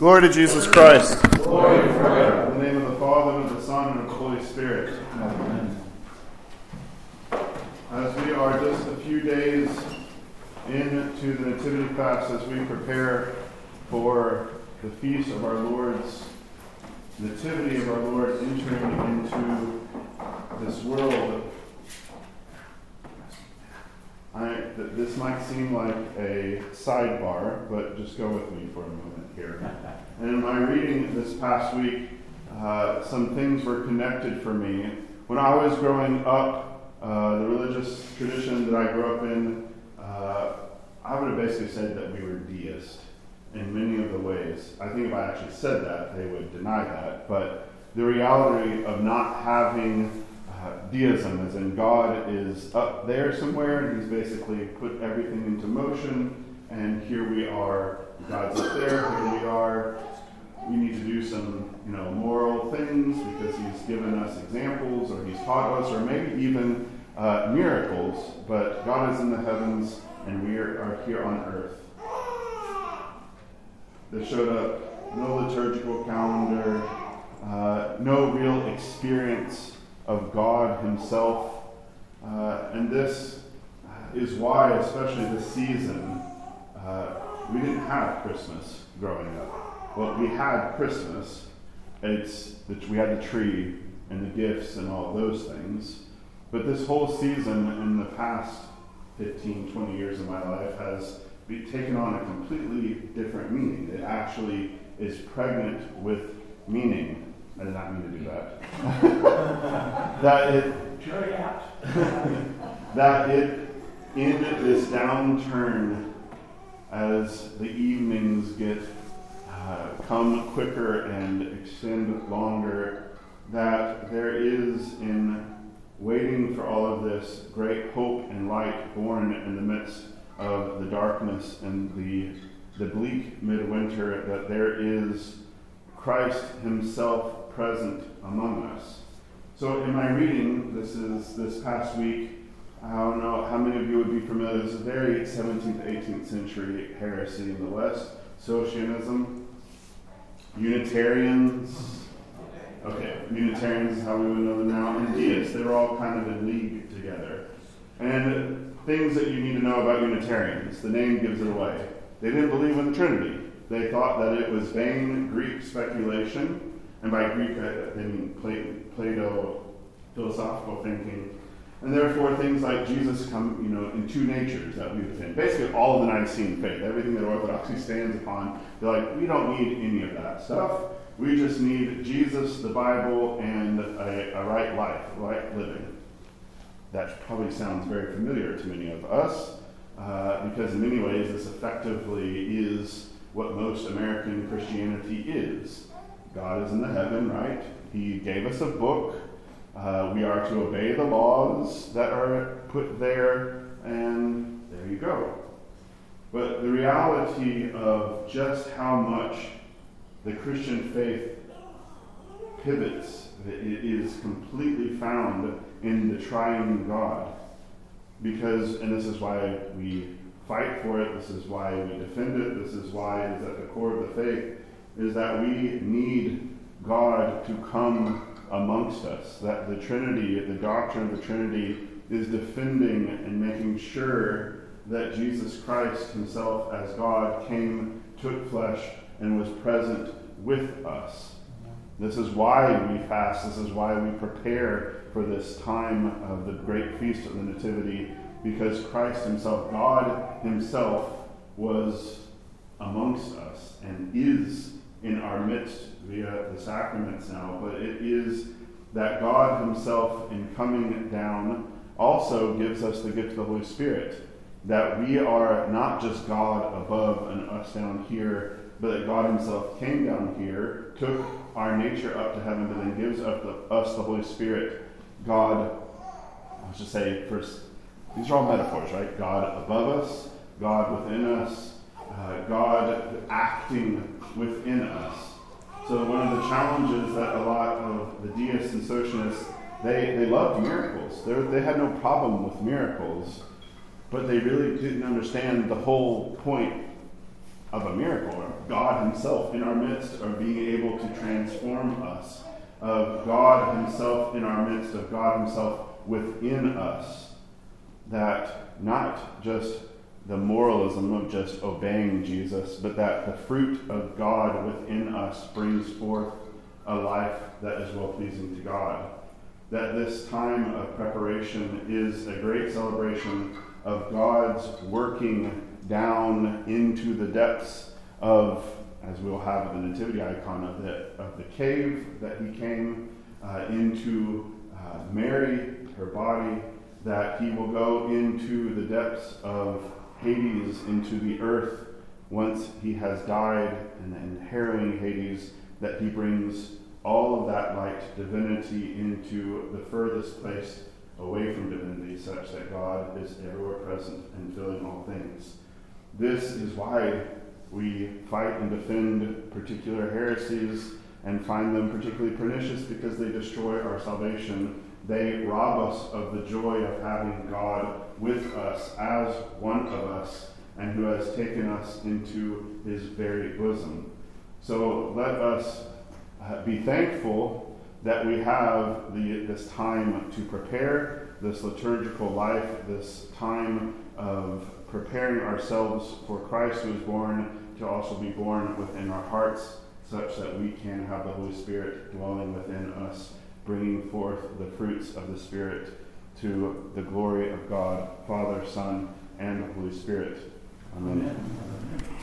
Glory to Jesus Christ. Glory forever. In the name of the Father, and of the Son, and of the Holy Spirit. Amen. As we are just a few days into the Nativity Fast, as we prepare for the feast of our Lord's Nativity of our Lord entering into this world, I, th- this might seem like a sidebar, but just go with me for a moment here. And in my reading this past week, uh, some things were connected for me. When I was growing up, uh, the religious tradition that I grew up in, uh, I would have basically said that we were deist in many of the ways. I think if I actually said that, they would deny that. But the reality of not having uh, deism, as in God is up there somewhere, and He's basically put everything into motion, and here we are. God's up there, here we are. We need to do some, you know, moral things because He's given us examples, or He's taught us, or maybe even uh, miracles. But God is in the heavens, and we are, here on earth. There showed up no liturgical calendar, uh, no real experience of God Himself. Uh, and this is why, especially this season, uh, we didn't have Christmas growing up. Well, we had Christmas. It's that we had the tree and the gifts and all those things. But this whole season in the past 15, 20 years of my life has taken on a completely different meaning. It actually is pregnant with meaning. I did not mean to do that. that it that it in this downturn as the evenings get uh, come quicker and extend longer, that there is in waiting for all of this great hope and light born in the midst of the darkness and the, the bleak midwinter, that there is Christ Himself present among us. So, in my reading, this is this past week, I don't know how many of you would be familiar. This is a very 17th, 18th century heresy in the West. Socinianism, Unitarians. Okay, Unitarians is how we would know them now, and deists. They were all kind of in league together. And things that you need to know about Unitarians. The name gives it away. They didn't believe in the Trinity. They thought that it was vain Greek speculation, and by Greek I mean Plato philosophical thinking, and therefore things like Jesus come, you know, in two natures that we defend. Basically, all of the Nicene faith, everything that Orthodoxy stands upon, they're like, we don't need any of that stuff. We just need Jesus, the Bible, and a, a right life, right living. That probably sounds very familiar to many of us, uh, because in many ways this effectively is what most American Christianity is. God is in the heaven, right? He gave us a book. Uh, we are to obey the laws that are put there, and there you go. But the reality of just how much the Christian faith pivots, it is completely found in the triune God. Because, and this is why we fight for it, this is why we defend it, this is why it is at the core of the faith, is that we need God to come amongst us. That the Trinity, the doctrine of the Trinity, is defending and making sure that Jesus Christ Himself, as God, came, took flesh, and was present with us. This is why we fast. This is why we prepare for this time of the great feast of the Nativity, because Christ Himself, God Himself, was amongst us and is in our midst via the sacraments now. But it is that God Himself, in coming down, also gives us the gift of the Holy Spirit. That we are not just God above and us down here, but that God Himself came down here, took our nature up to heaven, but then gives up the, us the Holy Spirit. God, I should say first, these are all metaphors, right? God above us, God within us, uh, God acting within us. So one of the challenges that a lot of the deists and socialists they, they loved miracles. They, they had no problem with miracles, but they really didn't understand the whole point of a miracle, of God Himself in our midst, of being able to transform us, of God Himself in our midst, of God Himself within us. That not just the moralism of just obeying Jesus, but that the fruit of God within us brings forth a life that is well pleasing to God. That this time of preparation is a great celebration of God's working down into the depths of, as we'll have the nativity icon of the, of the cave that he came uh, into uh, Mary, her body, that he will go into the depths of Hades, into the earth, once he has died, and in harrowing Hades, that he brings all of that light, divinity, into the furthest place away from divinity, such that God is everywhere present and filling all things. This is why we fight and defend particular heresies and find them particularly pernicious because they destroy our salvation. They rob us of the joy of having God with us as one of us and who has taken us into his very bosom. So let us uh, be thankful that we have the, this time to prepare, this liturgical life, this time of preparing ourselves for Christ who is born to also be born within our hearts, such that we can have the Holy Spirit dwelling within us, bringing forth the fruits of the Spirit to the glory of God, Father, Son, and the Holy Spirit. Amen. Amen.